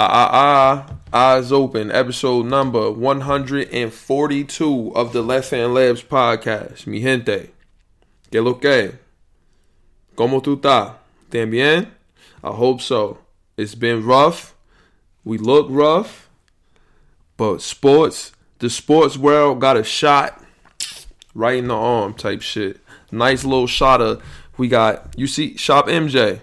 Ah, ah, ah, eyes open, episode number 142 of the Left Hand Layups podcast. Mi gente, que lo que? ¿Cómo tú estás? ¿Están bien? I hope so. It's been rough. We look rough. But sports, the sports world got a shot right in the arm type shit. Nice little shot of, we got, you see, Shop MJ.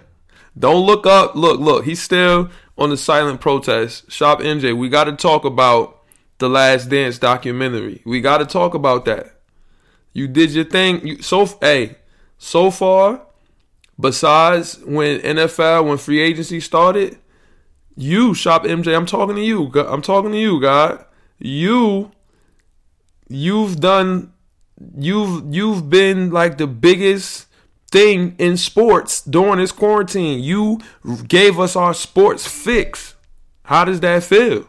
Don't look up. Look, look. He's still on the silent protest. Shop MJ. We got to talk about the Last Dance documentary. We got to talk about that. You did your thing. You so hey, so far. Besides when NFL, when free agency started, you Shop MJ. I'm talking to you. I'm talking to you, God. You, you've done. You've you've been like the biggest thing in sports during this quarantine. You gave us our sports fix. How does that feel?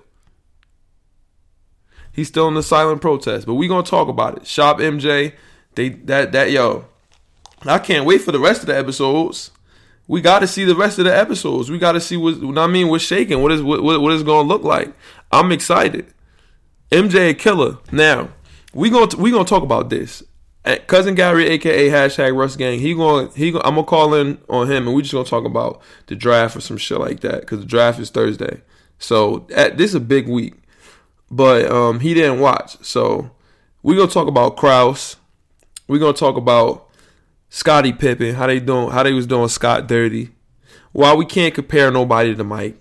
He's still in the silent protest, but we gonna talk about it. Shop MJ, they that that yo, I can't wait for the rest of the episodes. We got to see the rest of the episodes. We got to see what, what I mean. What's shaking? What is what, what is to look like? I'm excited. MJ killer. Now we gonna we gonna talk about this cousin Gary, aka hashtag Russ Gang, he going he going I'm gonna call in on him, and we just gonna talk about the draft or some shit like that because the draft is Thursday. So at, this is a big week, but um, he didn't watch. So we gonna talk about Krause. We gonna talk about Scottie Pippen, how they doing, how they was doing Scott dirty. Why we can't compare nobody to Mike,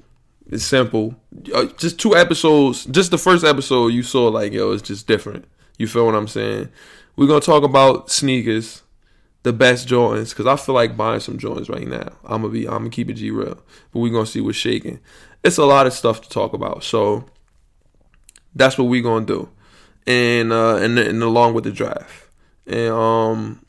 it's simple. Uh, just two episodes, just the first episode you saw, like yo, it's just different. You feel what I'm saying? We're gonna talk about sneakers, the best Jordans, because I feel like buying some Jordans right now. I'm gonna be, I'm gonna keep it G real, but we're gonna see what's shaking. It's a lot of stuff to talk about, so that's what we're gonna do, and uh, and, and along with the draft, and um,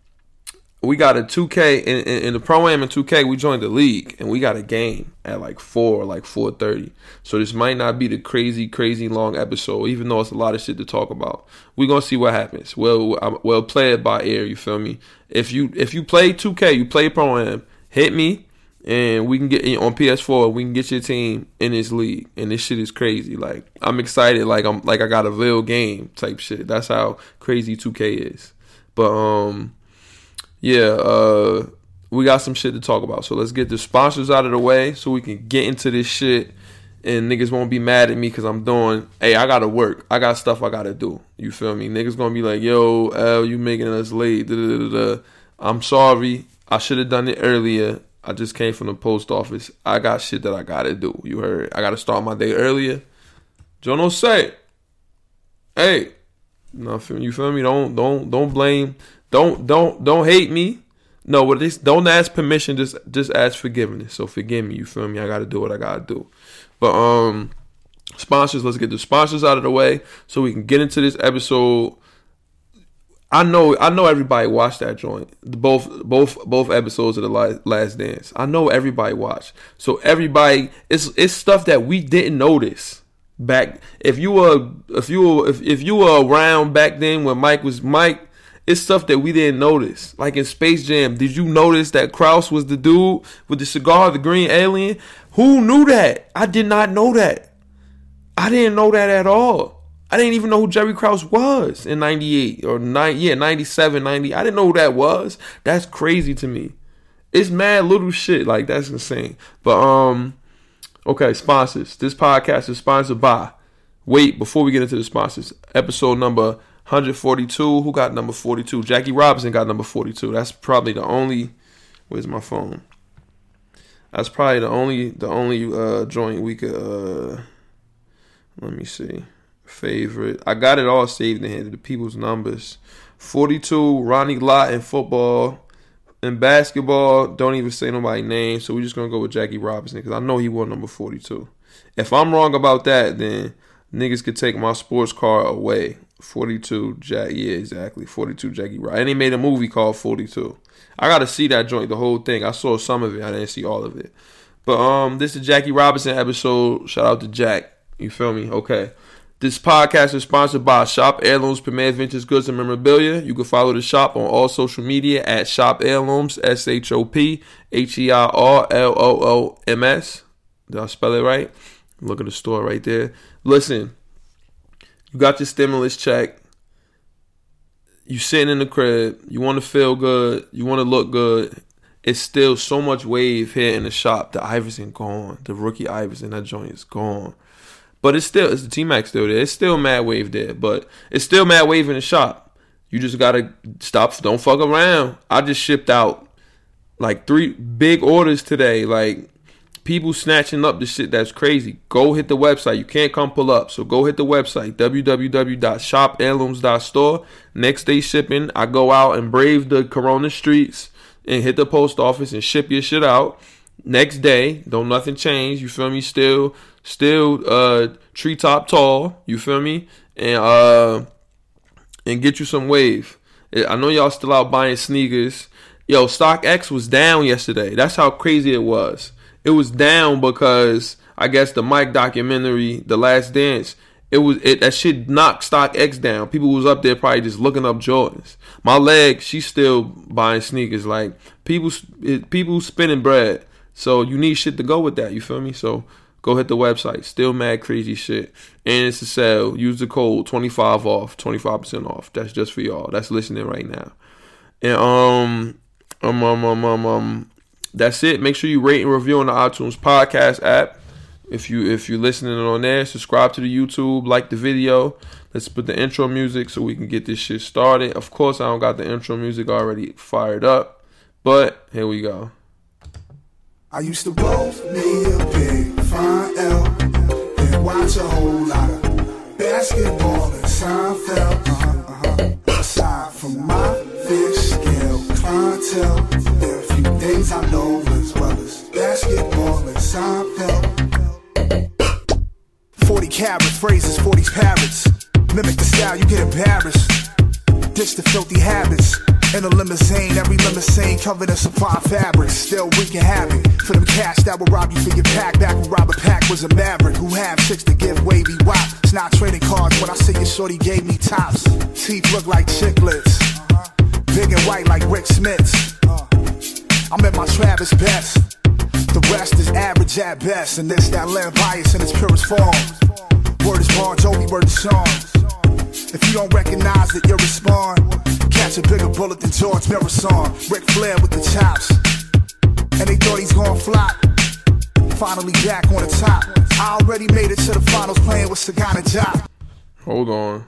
we got a 2K in, in, in the pro am and 2K. We joined the league and we got a game at like four, like 4:30. So this might not be the crazy, crazy long episode, even though it's a lot of shit to talk about. We're gonna see what happens. Well, I'm, well, play it by ear. You feel me? If you if you play 2K, you play pro am, hit me, and we can get on PS4. We can get your team in this league, and this shit is crazy. Like I'm excited. Like I'm like I got a real game type shit. That's how crazy 2K is. But um yeah, uh, we got some shit to talk about. So let's get the sponsors out of the way so we can get into this shit. And niggas won't be mad at me because I'm doing, hey, I gotta work. I got stuff I gotta do. You feel me? Niggas gonna be like, yo, L, you making us late. Da-da-da-da. I'm sorry. I should have done it earlier. I just came from the post office. I got shit that I gotta do. You heard? I gotta start my day earlier. Jono say, hey, you feel me? Don't don't don't blame don't don't don't hate me. No, but this don't ask permission. Just just ask forgiveness. So forgive me. You feel me? I got to do what I got to do. But um, sponsors. Let's get the sponsors out of the way so we can get into this episode. I know I know everybody watched that joint. Both both both episodes of the Last Dance. I know everybody watched. So everybody, it's it's stuff that we didn't notice back. If you were if you were if, if you were around back then when Mike was Mike it's stuff that we didn't notice. Like in Space Jam, did you notice that Krause was the dude with the cigar, the green alien? Who knew that? I did not know that. I didn't know that at all. I didn't even know who Jerry Krause was in 98 or 9 yeah, 97, 90. I didn't know who that was. That's crazy to me. It's mad little shit. Like that's insane. But um okay, sponsors. This podcast is sponsored by Wait, before we get into the sponsors, episode number 142. Who got number 42? Jackie Robinson got number 42. That's probably the only. Where's my phone? That's probably the only the only uh, joint we could. Uh, let me see. Favorite. I got it all saved in here. The people's numbers. 42. Ronnie Lott in football. In basketball, don't even say nobody's name. So we're just gonna go with Jackie Robinson because I know he won number 42. If I'm wrong about that, then niggas could take my sports car away. 42 Jack yeah exactly 42 Jackie Right and he made a movie called 42 I gotta see that joint the whole thing. I saw some of it I didn't see all of it. But um this is Jackie Robinson episode. Shout out to Jack you feel me? Okay. This podcast is sponsored by Shop Heirlooms Premier Vintage Goods and Memorabilia. You can follow the shop on all social media at Shop Heirlooms S H O P H E I R L O O M S. Did I spell it right? Look at the store right there. Listen, you got your stimulus check. You sitting in the crib. You want to feel good. You want to look good. It's still so much wave here in the shop. The Iverson gone. The rookie Iverson, that joint is gone. But it's still, it's the T Mac still there. It's still mad wave there. But it's still mad wave in the shop. You just gotta stop. Don't fuck around. I just shipped out like three big orders today. Like people snatching up the shit that's crazy. Go hit the website. You can't come pull up. So go hit the website www.shopheirlooms.store. Next day shipping. I go out and brave the corona streets and hit the post office and ship your shit out. Next day, don't nothing change. You feel me? Still, still, uh, treetop tall. You feel me? And uh, and get you some wave. I know y'all still out buying sneakers. Yo, StockX was down yesterday. That's how crazy it was. It was down because I guess the Mike documentary, The Last Dance, it was it that shit knocked StockX down. People was up there probably just looking up Jordans. My leg, she's still buying sneakers. Like people, people spending bread. So you need shit to go with that. You feel me? So go hit the website. Still mad crazy shit. And it's a sale. Use the code 25 off, 25% off. That's just for y'all. That's listening right now. And um um um um um, um that's it. Make sure you rate and review on the iTunes podcast app. If you if you're listening on there, subscribe to the YouTube, like the video. Let's put the intro music so we can get this shit started. Of course, I don't got the intro music already fired up, but here we go. I used to roll me a big fine L and watch a whole lot of basketball and Seinfeld. Uh-huh, uh-huh. Aside from my fish scale clientele, things I know as well as basketball and Seinfeld. 40 carats, phrases, 40s parrots. Mimic the style, you get embarrassed. Ditch the filthy habits. In a limousine, every limousine covered in supply fabrics. Still wreaking havoc for them cash that will rob you for your pack. Back when Robert Pack was a maverick who had six to give wavy wop. It's not trading cards when I see your shorty gave me tops. Teeth look like chiclets. Big and white like Rik Smits. I'm at my Travis best. The rest is average at best, and this that land bias in its purest form. Word is Bon Jovi, word is song. If you don't recognize it, you'll respond. Catch a bigger bullet than George Marathon. Ric Flair with the chops. And they thought he's gonna flop. Finally back on the top. I already made it to the finals playing with Sagana Job. Hold on.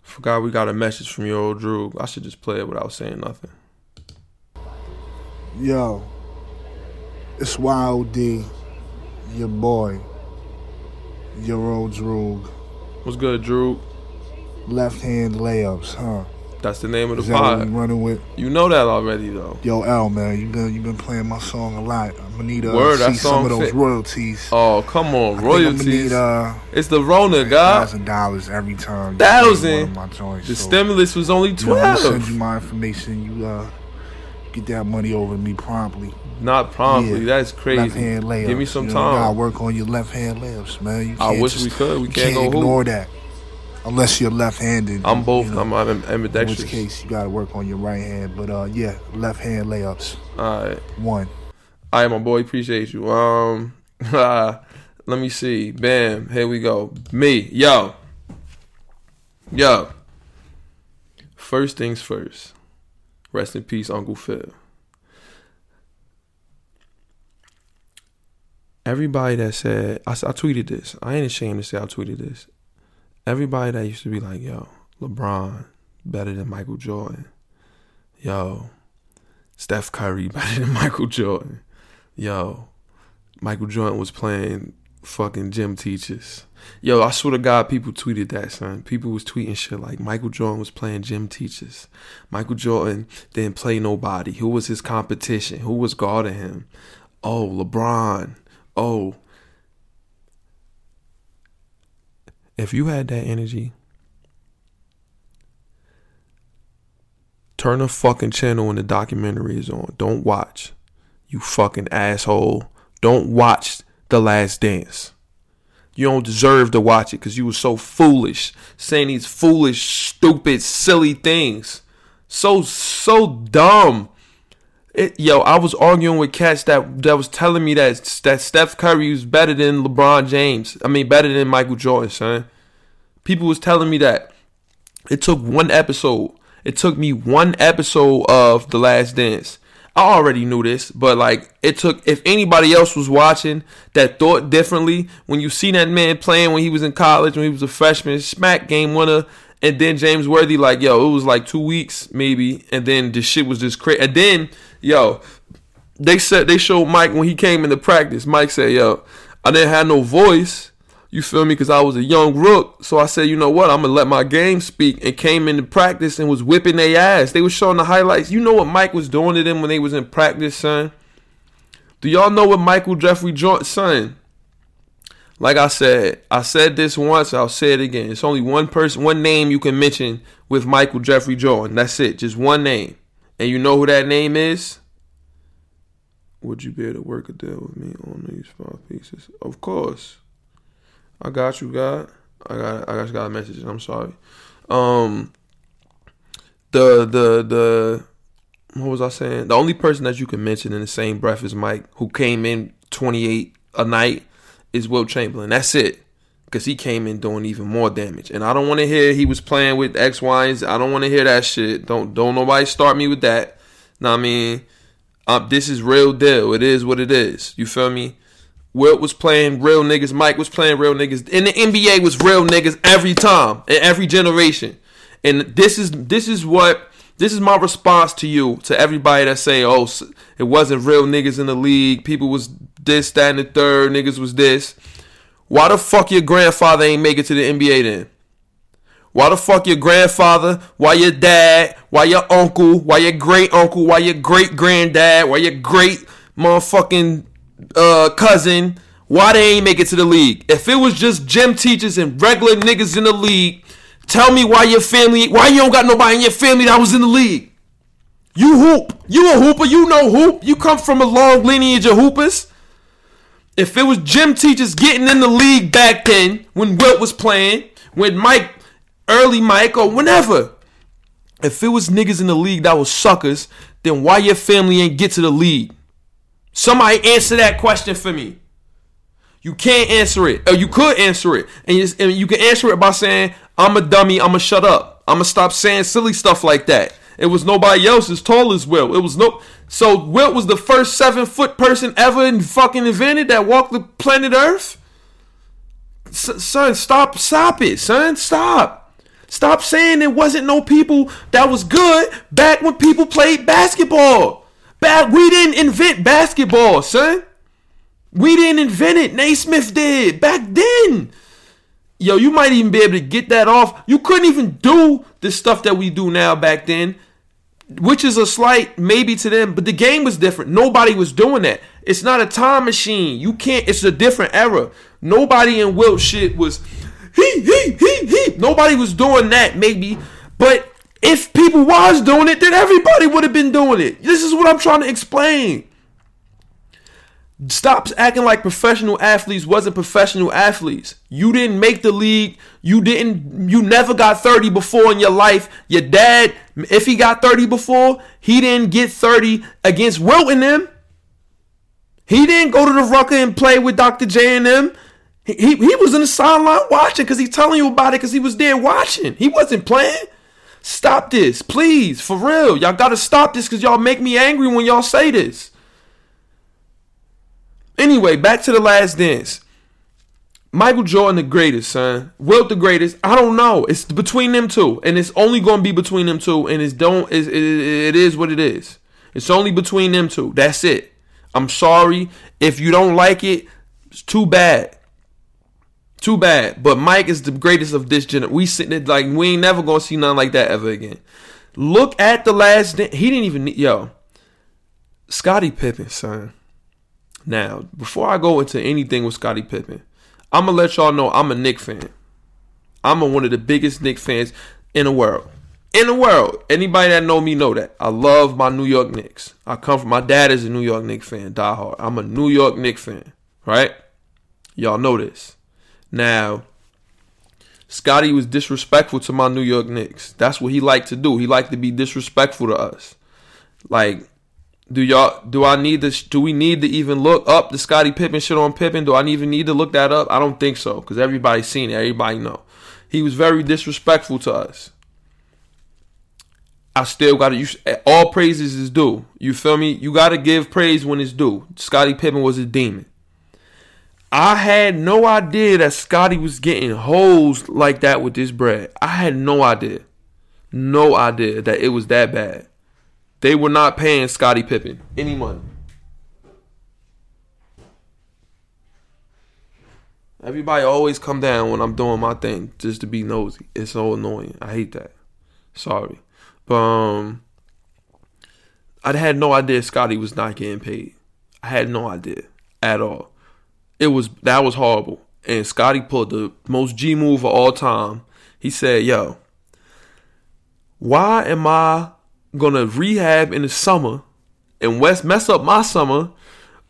Forgot we got a message from your old Droog. I should just play it without saying nothing. Yo, it's Wild YOD, your boy, your old Droog. What's good, Drew? Left hand layups, huh? That's the name of the Is that what we pod. running with? You know that already, though. Yo, L man, you been you been playing my song a lot. I'm gonna need to Word, that see some song of those fit. royalties. Oh, come on, I think I'm royalties. gonna need uh it's the Rona, guy. thousand dollars every time. you play Thousand. one of my joints. The So, stimulus was only you know, I'm gonna send you my information. You uh get that money over to me promptly. Not promptly. Yeah. That's Left crazy. hand layups. Give me some you know, You gotta work on your left hand layups, man. You I can't wish just- we could. We you can't go hoop. ignore that. Unless you're left-handed. I'm both. you know. I'm, I'm In which case, you gotta work on your right hand. But uh, yeah, left hand layups. All right. One. All right, my boy. Appreciate you. Um, let me see. Bam. Here we go. Me. Yo. Yo. First things first. Rest in peace, Uncle Phil. Everybody that said, I tweeted this. I ain't ashamed to say I tweeted this. Everybody that used to be like, yo, LeBron better than Michael Jordan. Yo, Steph Curry better than Michael Jordan. Yo, Michael Jordan was playing fucking gym teachers. Yo, I swear to God, people tweeted that, son. People was tweeting shit like Michael Jordan was playing gym teachers. Michael Jordan didn't play nobody. Who was his competition? Who was guarding him? Oh, LeBron. Oh. If you had that energy, turn the fucking channel when the documentary is on. Don't watch. You fucking asshole. Don't watch The Last Dance. You don't deserve to watch it because you were so foolish, saying these foolish, stupid, silly things. So, so dumb. It, yo, I was arguing with cats that that was telling me that that Steph Curry was better than LeBron James. I mean, better than Michael Jordan, son. People was telling me that. It took one episode. It took me one episode of The Last Dance. I already knew this, but like it took if anybody else was watching that thought differently, when you see that man playing when he was in college, when he was a freshman, smack game winner, and then James Worthy, like, yo, it was like two weeks maybe, and then the shit was just crazy. And then, yo, they said they showed Mike when he came into practice. Mike said, yo, I didn't have no voice. You feel me? Because I was a young rook. So I said, you know what? I'm going to let my game speak. And came into practice and was whipping their ass. They was showing the highlights. You know what Mike was doing to them when they was in practice, son? Do y'all know what Michael Jeffrey Jordan, son? Like I said, I said this once, I'll say it again. It's only one person, one name you can mention with Michael Jeffrey Jordan. That's it. Just one name. And you know who that name is? Would you be able to work a deal with me on these five pieces? Of course. I got you, God. I got I just got a message. I'm sorry. Um the the the what was I saying? The only person that you can mention in the same breath as Mike, who came in 28 a night, is Wilt Chamberlain. That's it. Because he came in doing even more damage. And I don't want to hear he was playing with X, Y, and Z. I don't want to hear that shit. Don't don't nobody start me with that. Now I mean, um, this is real deal. It is what it is. You feel me? Wilt was playing real niggas. Mike was playing real niggas. And the NBA was real niggas every time in every generation. And this is this is what this is my response to you to everybody that say, "Oh, it wasn't real niggas in the league. People was this, that, and the third. Niggas was this." Why the fuck your grandfather ain't make it to the NBA then? Why the fuck your grandfather? Why your dad? Why your uncle? Why your great uncle? Why your great granddad? Why your great motherfucking uh, cousin, why they ain't make it to the league? If it was just gym teachers and regular niggas in the league, tell me why your family, why you don't got nobody in your family that was in the league? You hoop. You a hooper. You know hoop. You come from a long lineage of hoopers. If it was gym teachers getting in the league back then, when Wilt was playing, when Mike, early Mike, or whenever, if it was niggas in the league that was suckers, then why your family ain't get to the league? Somebody answer that question for me. You can't answer it. Or you could answer it. And you, and you can answer it by saying, I'm a dummy, I'm going to shut up. I'm going to stop saying silly stuff like that. It was nobody else as tall as Wilt. It was no. So Wilt was the first seven foot person ever fucking invented that walked the planet Earth. S- son, stop, stop it, son, stop. Stop saying there wasn't no people that was good back when people played basketball. Bad, we didn't invent basketball, son. We didn't invent it. Naismith did back then. Yo, you might even be able to get that off. You couldn't even do the stuff that we do now back then, which is a slight maybe to them, but the game was different. Nobody was doing that. It's not a time machine. You can't, it's a different era. Nobody in Wilt shit was he, he, he, he. Nobody was doing that, maybe. But if people was doing it, then everybody would have been doing it. This is what I'm trying to explain. Stop acting like professional athletes wasn't professional athletes. You didn't make the league. You didn't you never got 30 before in your life. Your dad, if he got 30 before, he didn't get 30 against Wilt and them. He didn't go to the Rucker and play with Dr. J and them. He, he, he was in the sideline watching because he's telling you about it because he was there watching. He wasn't playing. Stop this, please, for real. Y'all gotta stop this because y'all make me angry when y'all say this. Anyway, back to the last dance. Michael Jordan the greatest, son. Wilt the greatest. I don't know. It's between them two, and it's only gonna be between them two. And it's don't. It's, it, it is what it is. It's only between them two. That's it. I'm sorry if you don't like it. It's too bad. Too bad. But Mike is the greatest of this generation. We sitting like we ain't never gonna see nothing like that ever again. Look at the last. He didn't even yo. Scottie Pippen, son. Now, before I go into anything with Scottie Pippen, I'm gonna let y'all know I'm a Knick fan. I'm a, one of the biggest Knick fans in the world. In the world, anybody that know me know that I love my New York Knicks. I come from my dad is a New York Knicks fan, diehard. I'm a New York Knicks fan, right? Y'all know this. Now, Scottie was disrespectful to my New York Knicks. That's what he liked to do. He liked to be disrespectful to us. Like, Do y'all? Do I need to? Do we need to even look up the Scottie Pippen shit on Pippen? Do I even need to look that up? I don't think so because everybody's seen it. Everybody know he was very disrespectful to us. I still got to use all praises is due. You feel me? You got to give praise when it's due. Scottie Pippen was a demon. I had no idea that Scottie was getting holes like that with this bread. I had no idea. No idea that it was that bad. They were not paying Scottie Pippen any money. Everybody always come down when I'm doing my thing just to be nosy. It's so annoying. I hate that. Sorry. But um I had no idea Scottie was not getting paid. I had no idea at all. It was that was horrible. And Scottie pulled the most G move of all time. He said, "Yo, why am I gonna rehab in the summer and West mess up my summer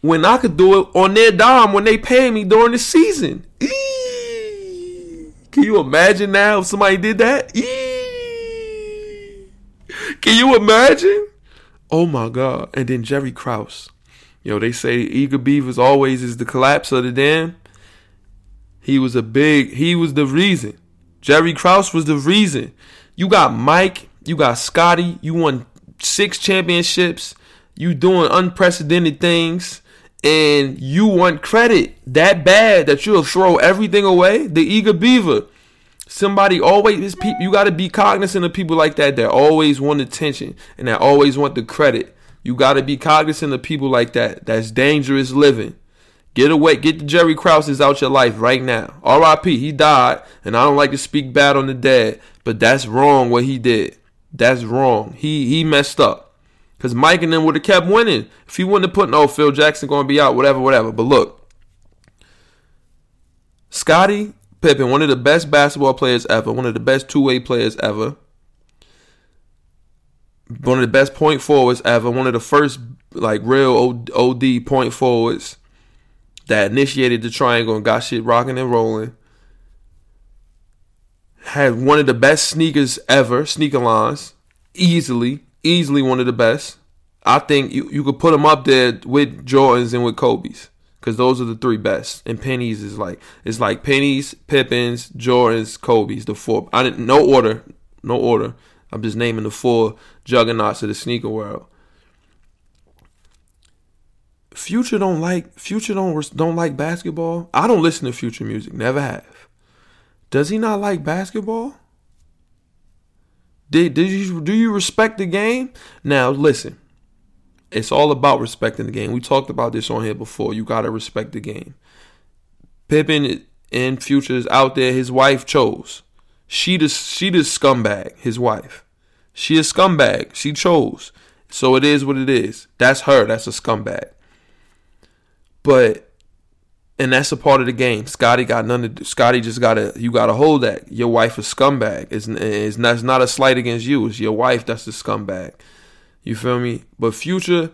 when I could do it on their dime when they pay me during the season. Eee. Can you imagine now if somebody did that? Eee. Can you imagine? Oh my God. And then Jerry Krause. Yo, they say Eager Beavers always is the collapse of the dam. He was a big, he was the reason. Jerry Krause was the reason. You got Mike you got Scottie, You won six championships. You doing unprecedented things. And you want credit that bad that you'll throw everything away. The eager beaver. Somebody always you got to be cognizant of people like that that always want attention and that always want the credit. You got to be cognizant of people like that. That's dangerous living. Get away, get the Jerry Krauses out your life right now. R.I.P. He died, and I don't like to speak bad on the dead, but that's wrong what he did. That's wrong. He he messed up. Cause Mike and them would have kept winning. If he wouldn't have put no Phil Jackson gonna be out, whatever, whatever. But look, Scottie Pippen, one of the best basketball players ever, one of the best two way players ever, one of the best point forwards ever, one of the first like real OD point forwards that initiated the triangle and got shit rocking and rolling had one of the best sneakers ever, sneaker lines, easily, easily one of the best. I think you, you could put them up there with Jordans and with Kobe's because those are the three best. And pennies is like it's like pennies, Pippins, Jordans, Kobe's. The four. I didn't no order, no order. I'm just naming the four juggernauts of the sneaker world. Future don't like Future don't don't like basketball. I don't listen to Future music. Never have. Does he not like basketball? Did, did you do you respect the game? Now listen. It's all about respecting the game. We talked about this on here before. You gotta respect the game. Pippen in future is out there. His wife chose. She the she the scumbag. His wife. She a scumbag. She chose. So it is what it is. That's her. That's a scumbag. But and that's a part of the game. Scottie got none to do. Scottie just gotta you gotta hold that. Your wife a scumbag. It's, it's not, it's not a slight against you. It's your wife that's the scumbag. You feel me? But future,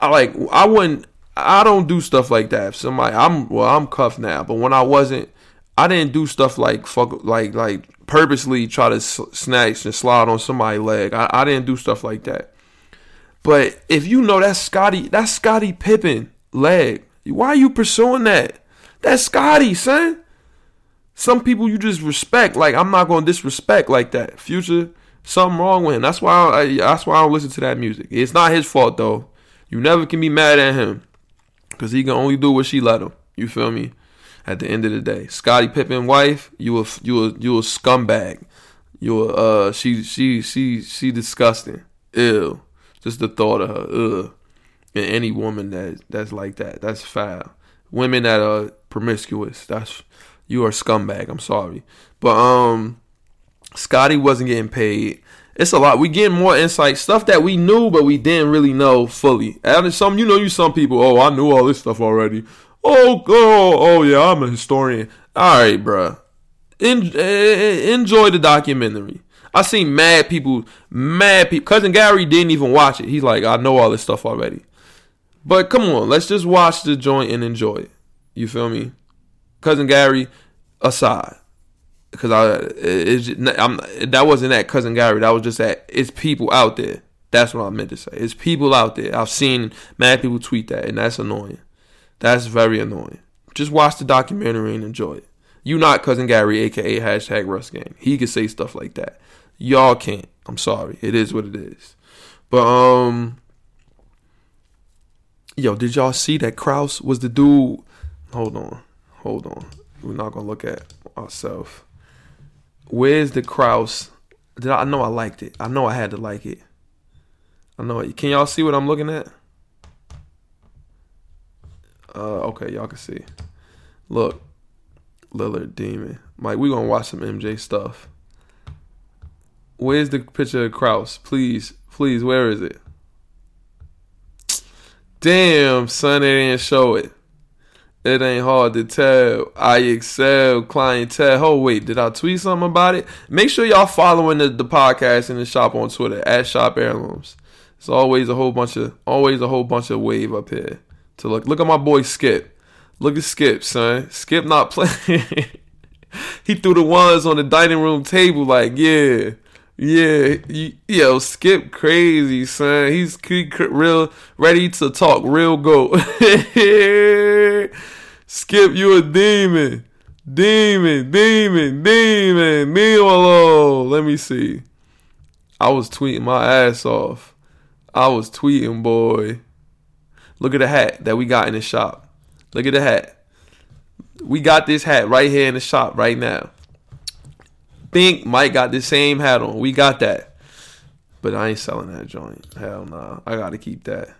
I like I wouldn't. I don't do stuff like that. If somebody, I'm well, I'm cuffed now. But when I wasn't, I didn't do stuff like fuck, like like purposely try to snatch and slide on somebody's leg. I, I didn't do stuff like that. But if you know that's Scottie, that's Scottie Pippen leg. Why are you pursuing that? That's Scottie, son. Some people you just respect. Like I'm not gonna disrespect like that. Future, something wrong with him. That's why I, that's why I don't listen to that music. It's not his fault though. You never can be mad at him, cause he can only do what she let him. You feel me? At the end of the day, Scottie Pippen wife, you a you a you a scumbag. You a uh she she she she disgusting. Ew. Just the thought of her. Ugh and any woman that that's like that. That's foul. Women that are promiscuous. That's you are scumbag. I'm sorry, but um, Scottie wasn't getting paid. It's a lot. We getting more insight, stuff that we knew, but we didn't really know fully. And some, you know, you some people. Oh, I knew all this stuff already. Oh, oh, oh yeah, I'm a historian. All right, bruh. En- eh, eh, enjoy the documentary. I seen mad people, mad people. Cousin Gary didn't even watch it. He's like, I know all this stuff already. But come on, let's just watch the joint and enjoy it. You feel me? Cousin Gary aside, because I, it, I'm, that wasn't that Cousin Gary. That was just that it's people out there That's what I meant to say. It's people out there. I've seen mad people tweet that, and that's annoying. That's very annoying. Just watch the documentary and enjoy it. You not cousin Gary, aka hashtag Russ Gang. He can say stuff like that. Y'all can't. I'm sorry. It is what it is. But um, yo, did y'all see that Krause was the dude? Hold on, hold on. We're not gonna look at ourselves. Where's the Krause? Did I, I know I liked it? I know I had to like it. I know it. Can y'all see what I'm looking at? Uh, okay, y'all can see. Look, Lillard Demon. Mike, we gonna watch some MJ stuff. Where's the picture of Krause? Please, please, where is it? Damn, son, they didn't show it. It ain't hard to tell. I excel clientele. Oh wait, did I tweet something about it? Make sure y'all following the, the podcast in the shop on Twitter at Shop Heirlooms. It's always a whole bunch of always a whole bunch of wave up here to look. Look at my boy Skip. Look at Skip, son. Skip not playing. he threw the ones on the dining room table like, yeah, yeah, yo, Skip crazy, son. He's he, real ready to talk, real go. Skip, you a demon, demon, demon, demon. Me alone. Let me see. I was tweeting my ass off. I was tweeting, boy. Look at the hat that we got in the shop. Look at the hat. We got this hat right here in the shop right now think Mike got the same hat on. We got that. But I ain't selling that joint. Hell no. Nah. I gotta keep that.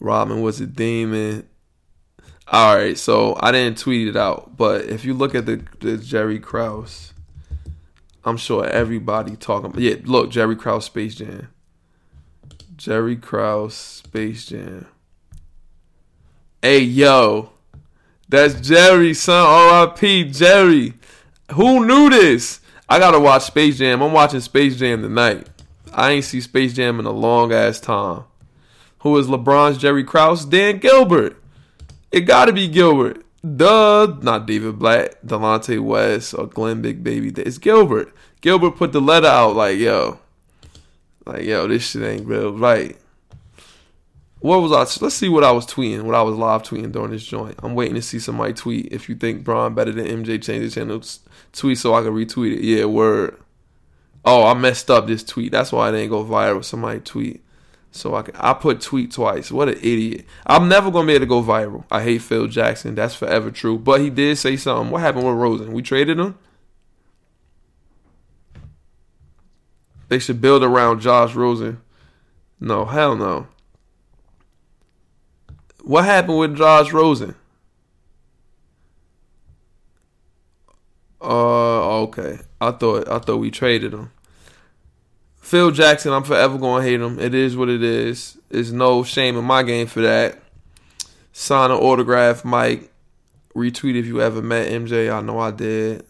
Robin was a demon. Alright, so I didn't tweet it out. But if you look at the, the Jerry Krause, I'm sure everybody talking yeah, look, Jerry Krause Space Jam. Jerry Krause Space Jam. Hey yo. That's Jerry, son. R.I.P. Jerry. Who knew this? I gotta watch Space Jam. I'm watching Space Jam tonight. I ain't see Space Jam in a long ass time. Who is LeBron's Jerry Krause? Dan Gilbert. It gotta be Gilbert. Duh, not David Blatt, Delonte West, or Glenn Big Baby. It's Gilbert. Gilbert put the letter out like, yo, like, yo, this shit ain't real right. What was I? Let's see what I was tweeting, what I was live tweeting during this joint. I'm waiting to see somebody tweet. If you think Bron better than MJ, change the channel tweet so I can retweet it. Yeah, word. Oh, I messed up this tweet. That's why I didn't go viral. Somebody tweet. So I can I put tweet twice. What an idiot. I'm never gonna be able to go viral. I hate Phil Jackson. That's forever true. But he did say something. What happened with Rosen? We traded him? They should build around Josh Rosen. No, hell no. What happened with Josh Rosen? Uh, okay. I thought I thought we traded him. Phil Jackson, I'm forever gonna hate him. It is what it is. There's no shame in my game for that. Sign an autograph, Mike. Retweet if you ever met MJ. I know I did.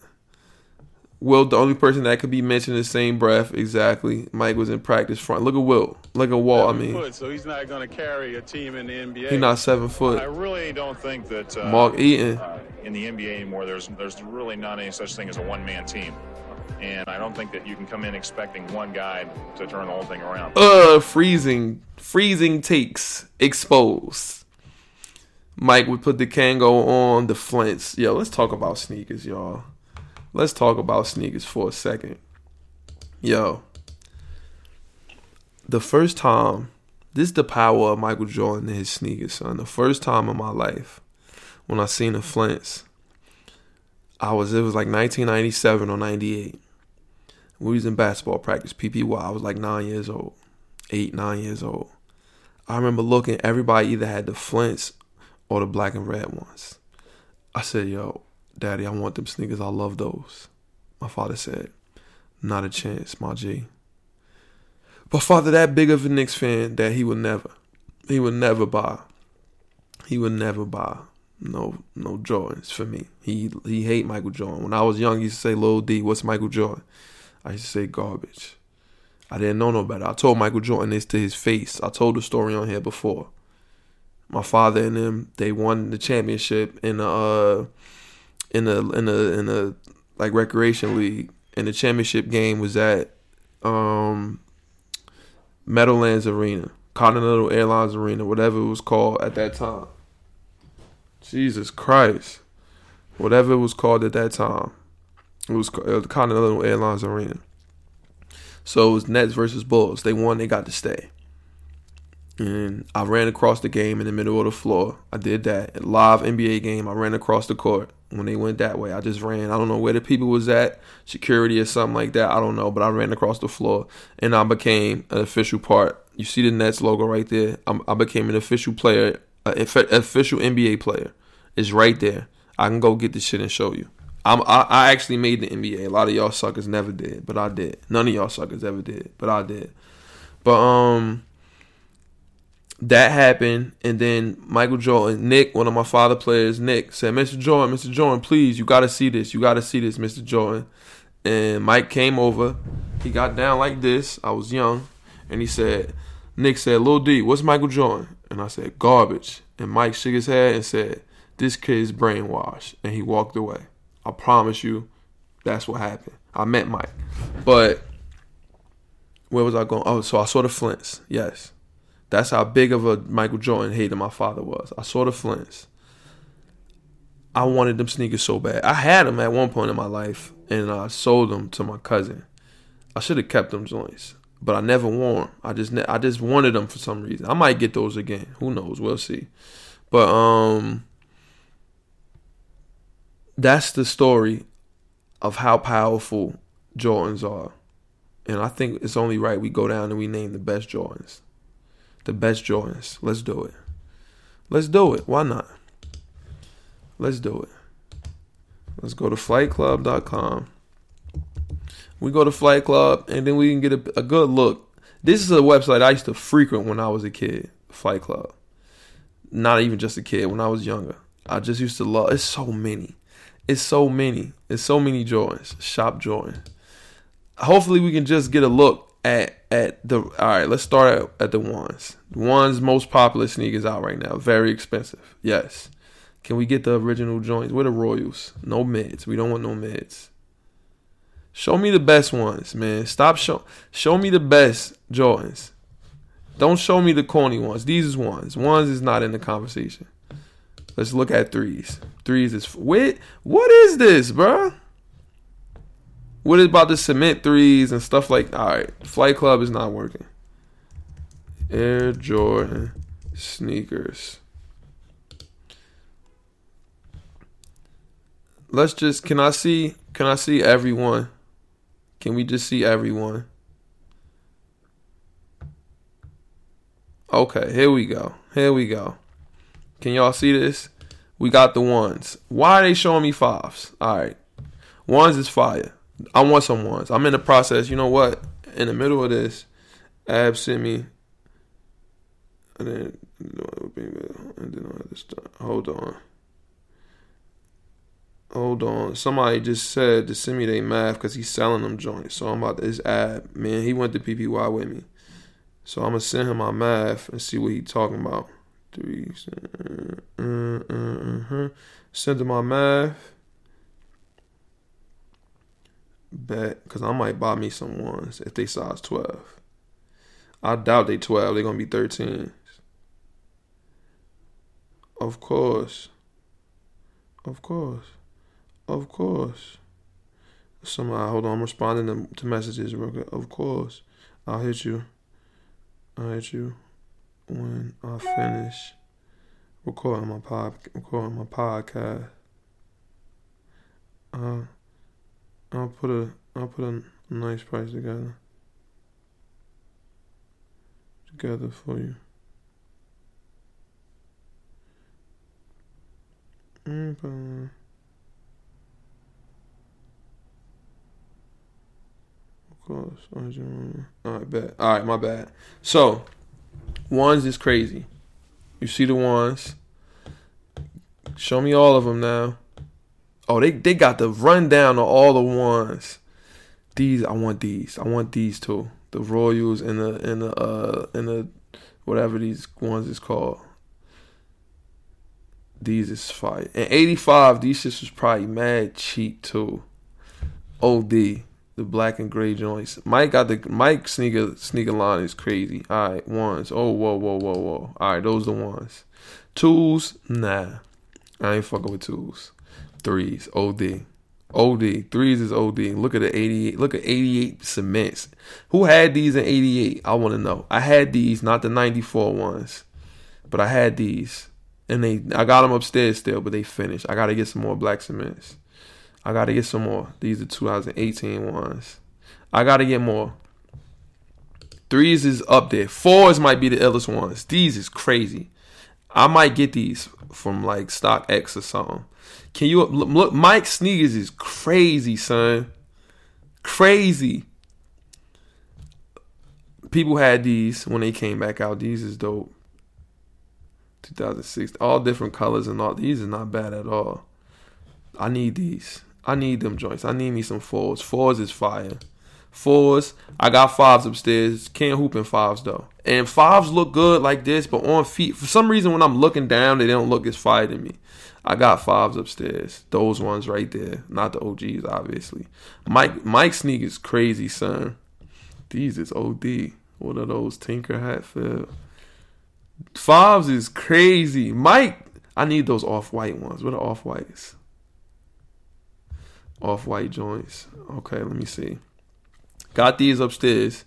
Wilt, the only person that could be mentioned in the same breath, exactly. Mike was in practice front. Look at Wilt. Look at Walt. I mean, foot, so he's not going to carry a team in the NBA. He's not seven foot. I really don't think that uh, Mark Eaton uh, in the NBA anymore. There's there's really not any such thing as a one man team, and I don't think that you can come in expecting one guy to turn the whole thing around. Uh, freezing, freezing takes exposed. Mike would put the Kango on the flints. Yo, let's talk about sneakers, y'all let's talk about sneakers for a second. Yo, the first time, this is the power of Michael Jordan and his sneakers, son. The first time in my life when I seen the Flints, I was it was like 1997 or 98. We was in basketball practice, PPY. I was like nine years old, eight, nine years old. I remember looking. Everybody either had the Flints or the black and red ones. I said, "Yo, Daddy, I want them sneakers. I love those. My father said, Not a chance, my G. But father, that big of a Knicks fan that he would never, he would never buy. He would never buy no no Jordans for me. He he hate Michael Jordan. When I was young, he used to say, Lil D, what's Michael Jordan? I used to say garbage. I didn't know no better. I told Michael Jordan this to his face. I told the story on here before. My father and them, they won the championship in the uh in a in a in a like recreation league, and the championship game was at um Meadowlands Arena, Continental Airlines Arena, whatever it was called at that time. Jesus Christ. Whatever it was called at that time. It was uh, the Continental Airlines Arena. So it was Nets versus Bulls. They won, they got to stay. And I ran across the game in the middle of the floor. I did that. Live NBA game, I ran across the court when they went that way. I just ran. I don't know where the people was at, security or something like that. I don't know, but I ran across the floor and I became an official part. You see the Nets logo right there. I'm, i became an official player, an official NBA player. It's right there. I can go get the shit and show you. I'm, I, I actually made the NBA. A lot of y'all suckers never did, but I did. None of y'all suckers ever did, but I did. But um, that happened, and then Michael Jordan, Nick, one of my father players, Nick said, "Mr. Jordan, Mr. Jordan, please, you got to see this. You got to see this, Mr. Jordan." And Mike came over. He got down like this. I was young, and he said, "Nick said, Lil D, what's Michael Jordan?" And I said, "Garbage." And Mike shook his head and said, "This kid's brainwashed," and he walked away. I promise you, that's what happened. I met Mike, but where was I going? Oh, so I saw the Flints. Yes. That's how big of a Michael Jordan hater my father was. I saw the Flints. I wanted them sneakers so bad. I had them at one point in my life, and I sold them to my cousin. I should have kept them joints, but I never wore them. I just I just wanted them for some reason. I might get those again. Who knows? We'll see. But um, that's the story of how powerful Jordans are, and I think it's only right we go down and we name the best Jordans the best Jordans. Let's do it. Let's do it. Why not? Let's do it. Let's go to flightclub.com. We go to Flight Club and then we can get a, a, good look. This is a website I used to frequent when I was a kid, Flight Club. Not even just a kid, when I was younger. I just used to love it's so many. It's so many. It's so many Jordans. Shop Jordan. Hopefully we can just get a look at at the all right. Let's start at, at the ones. The ones most popular sneakers out right now. Very expensive. Yes. Can we get the original joints? Where the Royals? No mids. We don't want no mids. Show me the best ones, man. Stop show show me the best Jordans. Don't show me the corny ones. These is ones. Ones is not in the conversation. Let's look at threes. Threes is wait. What is this, bruh? What about the cement threes and stuff like? All right, Flight Club is not working. Air Jordan sneakers. Let's just. Can I see? Can I see everyone? Can we just see everyone? Okay, here we go. Here we go. Can y'all see this? We got the ones. Why are they showing me fives? All right, ones is fire. I want some ones. I'm in the process. You know what? In the middle of this, Ab sent me. And then, and then to. Hold on. Hold on. Somebody just said to send me their math because he's selling them joints. So I'm about this Ab. Man, he went to PPY with me. So I'm going to send him my math and see what he's talking about. Three. Uh, uh, uh, uh, Send him my math. Bet, because I might buy me some ones if they size 12. I doubt they 12. They're going to be 13. Of course. Of course. Of course. Somebody, hold on, I'm responding to, to messages real. Of course. I'll hit you. I'll hit you when I finish recording my pod, recording my podcast. Uh, I'll put a I'll put a nice price together together for you. Of course. Alright, bad. Alright, my bad. So, ones is crazy. You see the ones. Show me all of them now. Oh, they they got the rundown of all the ones. These I want these. I want these too. The Royals and the and the uh and the whatever these ones is called. These is fire. And 85, these shits was probably mad cheap too. OD. the black and gray joints. Mike got the Mike sneaker sneaker line is crazy. All right, ones. Oh, whoa, whoa, whoa, whoa. All right, those the ones. Tools, nah. I ain't fucking with twos. Threes, OD. OD. Threes is OD. Look at the 88. Look at 88 cements. Who had these in 88? I want to know. I had these, not the 94 ones, but I had these. And they, I got them upstairs still, but they finished. I got to get some more black cements. I got to get some more. These are 2018 ones. I got to get more. Threes is up there. Fours might be the illest ones. These is crazy. I might get these from like StockX or something. Can you look? Mike sneakers is crazy, son. Crazy. People had these when they came back out. These is dope. 2006, all different colors and all. These are not bad at all. I need these. I need them joints. I need me some fours. Fours is fire. Fours. I got fives upstairs. Can't hoop in fives though. And fives look good like this, but on feet, for some reason, when I'm looking down, they don't look as fire to me. I got fives upstairs. Those ones right there. Not the OGs, obviously. Mike Mike sneakers crazy, son. These is OD. What are those Tinker Hatfield? Fives is crazy. Mike, I need those off white ones. What are off whites? Off white joints. Okay, let me see. Got these upstairs.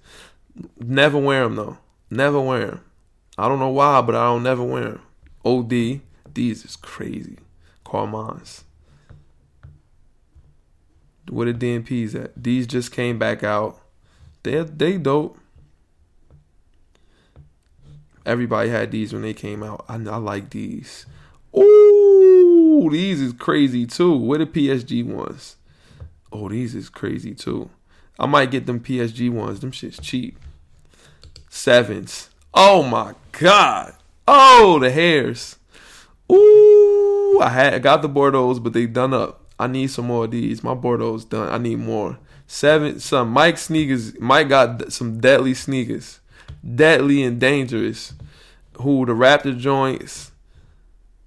Never wear them though. Never wear them. I don't know why, but I don't never wear them. OD. These is crazy. Carmines. Where the DMPs at? These just came back out. They they dope. Everybody had these when they came out. I, I like these. Ooh, these is crazy too. Where the PSG ones? Oh, these is crazy too. I might get them PSG ones. Them shit's cheap. Sevens. Oh my god. Oh, the Hares. Ooh, I had got the Bordeaux, but they done up. I need some more of these. My Bordeaux done. I need more. Seven. Some Mike sneakers. Mike got some deadly sneakers, deadly and dangerous. Who the Raptor joints?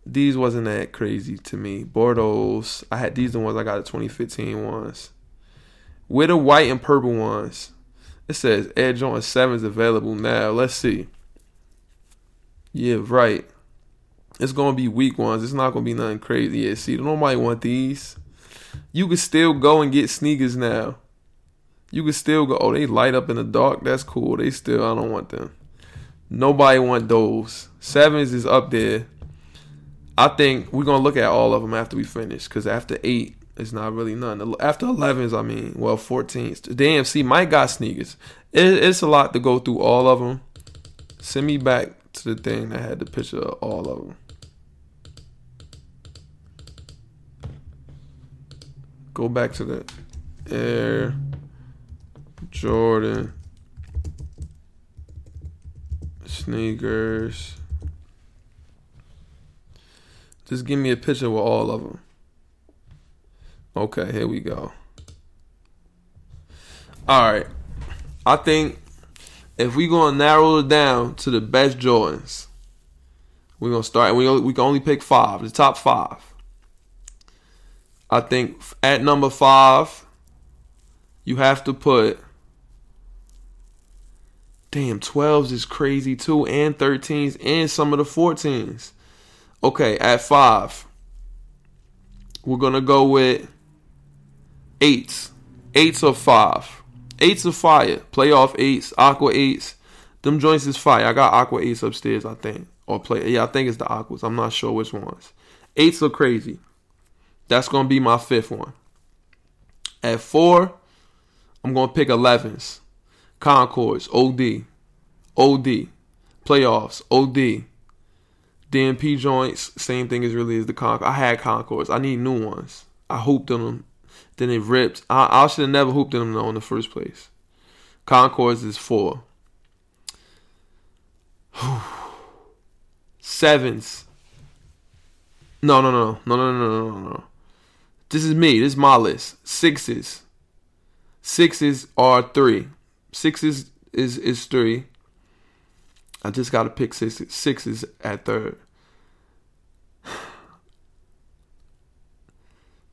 These wasn't that crazy to me. Bordeaux. I had these the ones I got the 2015 ones. With the white and purple ones. It says Air Jordan 7 is available now. Let's see. Yeah, right. It's gonna be weak ones. It's not gonna be nothing crazy. Yeah, see, nobody want these. You can still go and get sneakers now. You can still go. Oh, they light up in the dark. That's cool. They still. I don't want them. Nobody want those. Sevens is up there. I think we're gonna look at all of them after we finish. Cause after eight, it's not really none. After 11s, I mean, well, 14s. Damn, see, Mike got sneakers. It, it's a lot to go through all of them. Send me back to the thing that had the picture of all of them. Go back to the Air Jordan sneakers. Just give me a picture with all of them. Okay, here we go. All right. I think if we going to narrow it down to the best Jordans, we're going to start. We, we can only pick five, the top five. I think at number five, you have to put. Damn, 12s is crazy too, and 13s, and some of the 14s. Okay, at five, we're going to go with eights. Eights of five, eights of fire. Playoff eights, aqua eights. Them joints is fire. I got aqua eights upstairs, I think. Or play yeah, I think it's the aquas. I'm not sure which ones. Eights are crazy. That's gonna be my fifth one. At four, I'm gonna pick elevens. Concords, OD. OD. Playoffs, OD. DMP joints, same thing as really as the Concord. I had Concords. I need new ones. I hooped on them then it ripped. I, I should have never hooped in them though in the first place. Concords is four. Sevens. No, no, no, no, no, no, no, no. This is me. This is my list. Sixes. Sixes are three. Sixes is is three. I just got to pick sixes. Sixes at third.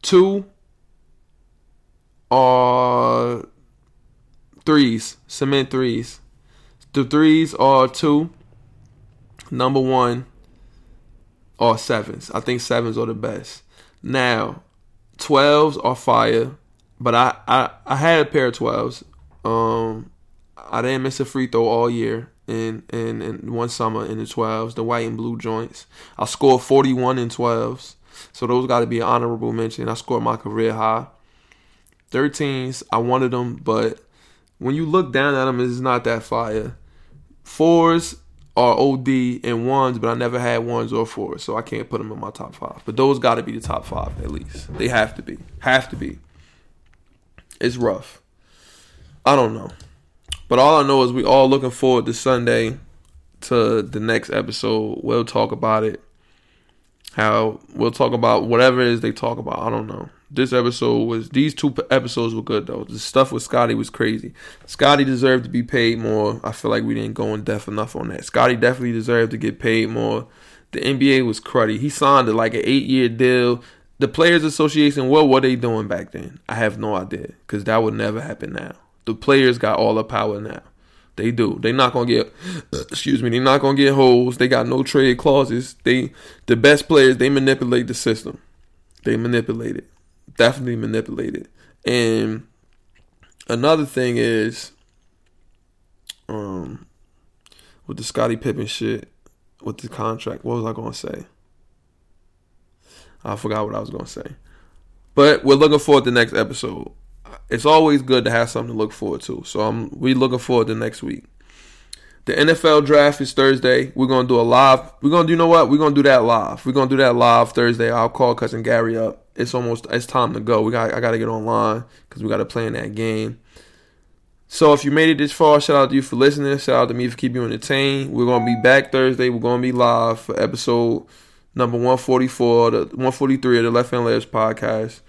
Two are threes, cement threes. The threes are two. Number one are sevens. I think sevens are the best. Now, twelves are fire, but I I, I had a pair of twelves. Um, I didn't miss a free throw all year in in, in one summer in the twelves, the white and blue joints. I scored forty one in twelves, so those got to be an honorable mention. I scored my career high. 13s, I wanted them, but when you look down at them, it's not that fire. Fours are OD and ones, but I never had ones or fours, so I can't put them in my top five. But those got to be the top five at least. They have to be. Have to be. It's rough. I don't know. But all I know is we all looking forward to Sunday to the next episode. We'll talk about it. How we'll talk about whatever it is they talk about. I don't know this episode was these two episodes were good though. The stuff with Scottie was crazy. Scottie deserved to be paid more. I feel like we didn't go in depth enough on that. Scottie definitely deserved to get paid more. The NBA was cruddy. He signed like an eight year deal. The Players Association, what were they doing back then? I have no idea because that would never happen now. The players got all the power now. They do. They not gonna get. Excuse me. They not gonna get holes. They got no trade clauses. They the best players. They manipulate the system. They manipulate it definitely manipulated. And another thing is, um, with the Scottie Pippen shit, with the contract, what was I gonna say? I forgot what I was gonna say. But we're looking forward to the next episode. It's always good to have something to look forward to. So I'm we looking forward to next week. The NFL draft is Thursday. We're gonna do a live. We're gonna do you know what? We're gonna do that live. We're gonna do that live Thursday. I'll call cousin Gary up. It's almost it's time to go. We got I gotta get online because we gotta play in that game. So if you made it this far, shout out to you for listening. Shout out to me for keeping you entertained. We're gonna be back Thursday. We're gonna be live for episode number 144, the 143 of the Left Hand Layups podcast.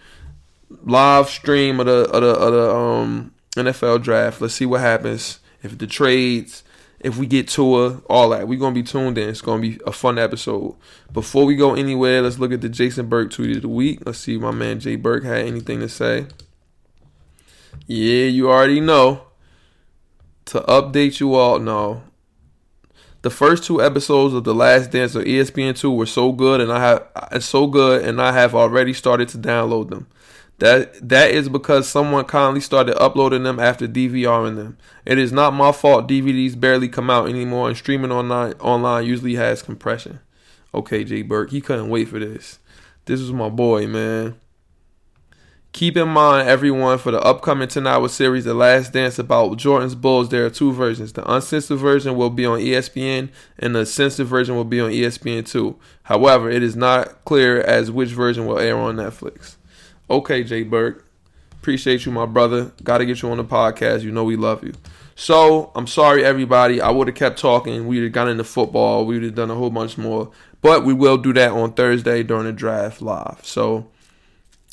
Live stream of the of the, of the um, NFL draft. Let's see what happens. If the trades if we get Tua, all that. We're gonna be tuned in. It's gonna be a fun episode. Before we go anywhere, let's look at the Jason Burke tweet of the week. Let's see if my man Jay Burke had anything to say. Yeah, you already know. To update you all, no. The first two episodes of The Last Dance of ESPN2 were so good and I have so good and I have already started to download them. That that is because someone kindly started uploading them after DVRing them. It is not my fault DVDs barely come out anymore and streaming online online usually has compression. Okay, Jay Burke, he couldn't wait for this. This is my boy, man. Keep in mind, everyone, for the upcoming 10 hour series, The Last Dance about Jordan's Bulls, there are two versions. The uncensored version will be on ESPN, and the censored version will be on ESPN2. However, it is not clear as which version will air on Netflix. Okay, Jay Burke. Appreciate you, my brother. Got to get you on the podcast. You know we love you. So I'm sorry, everybody. I would have kept talking. We'd have gotten into football. We'd have done a whole bunch more. But we will do that on Thursday during the draft live. So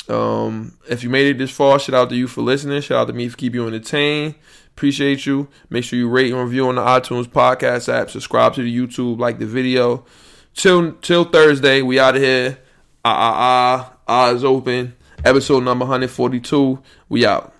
um, if you made it this far, shout out to you for listening. Shout out to me for keeping you entertained. Appreciate you. Make sure you rate and review on the iTunes podcast app. Subscribe to the YouTube. Like the video. Till till Thursday, we out of here. Ah ah ah. Eyes open episode number 142. We out.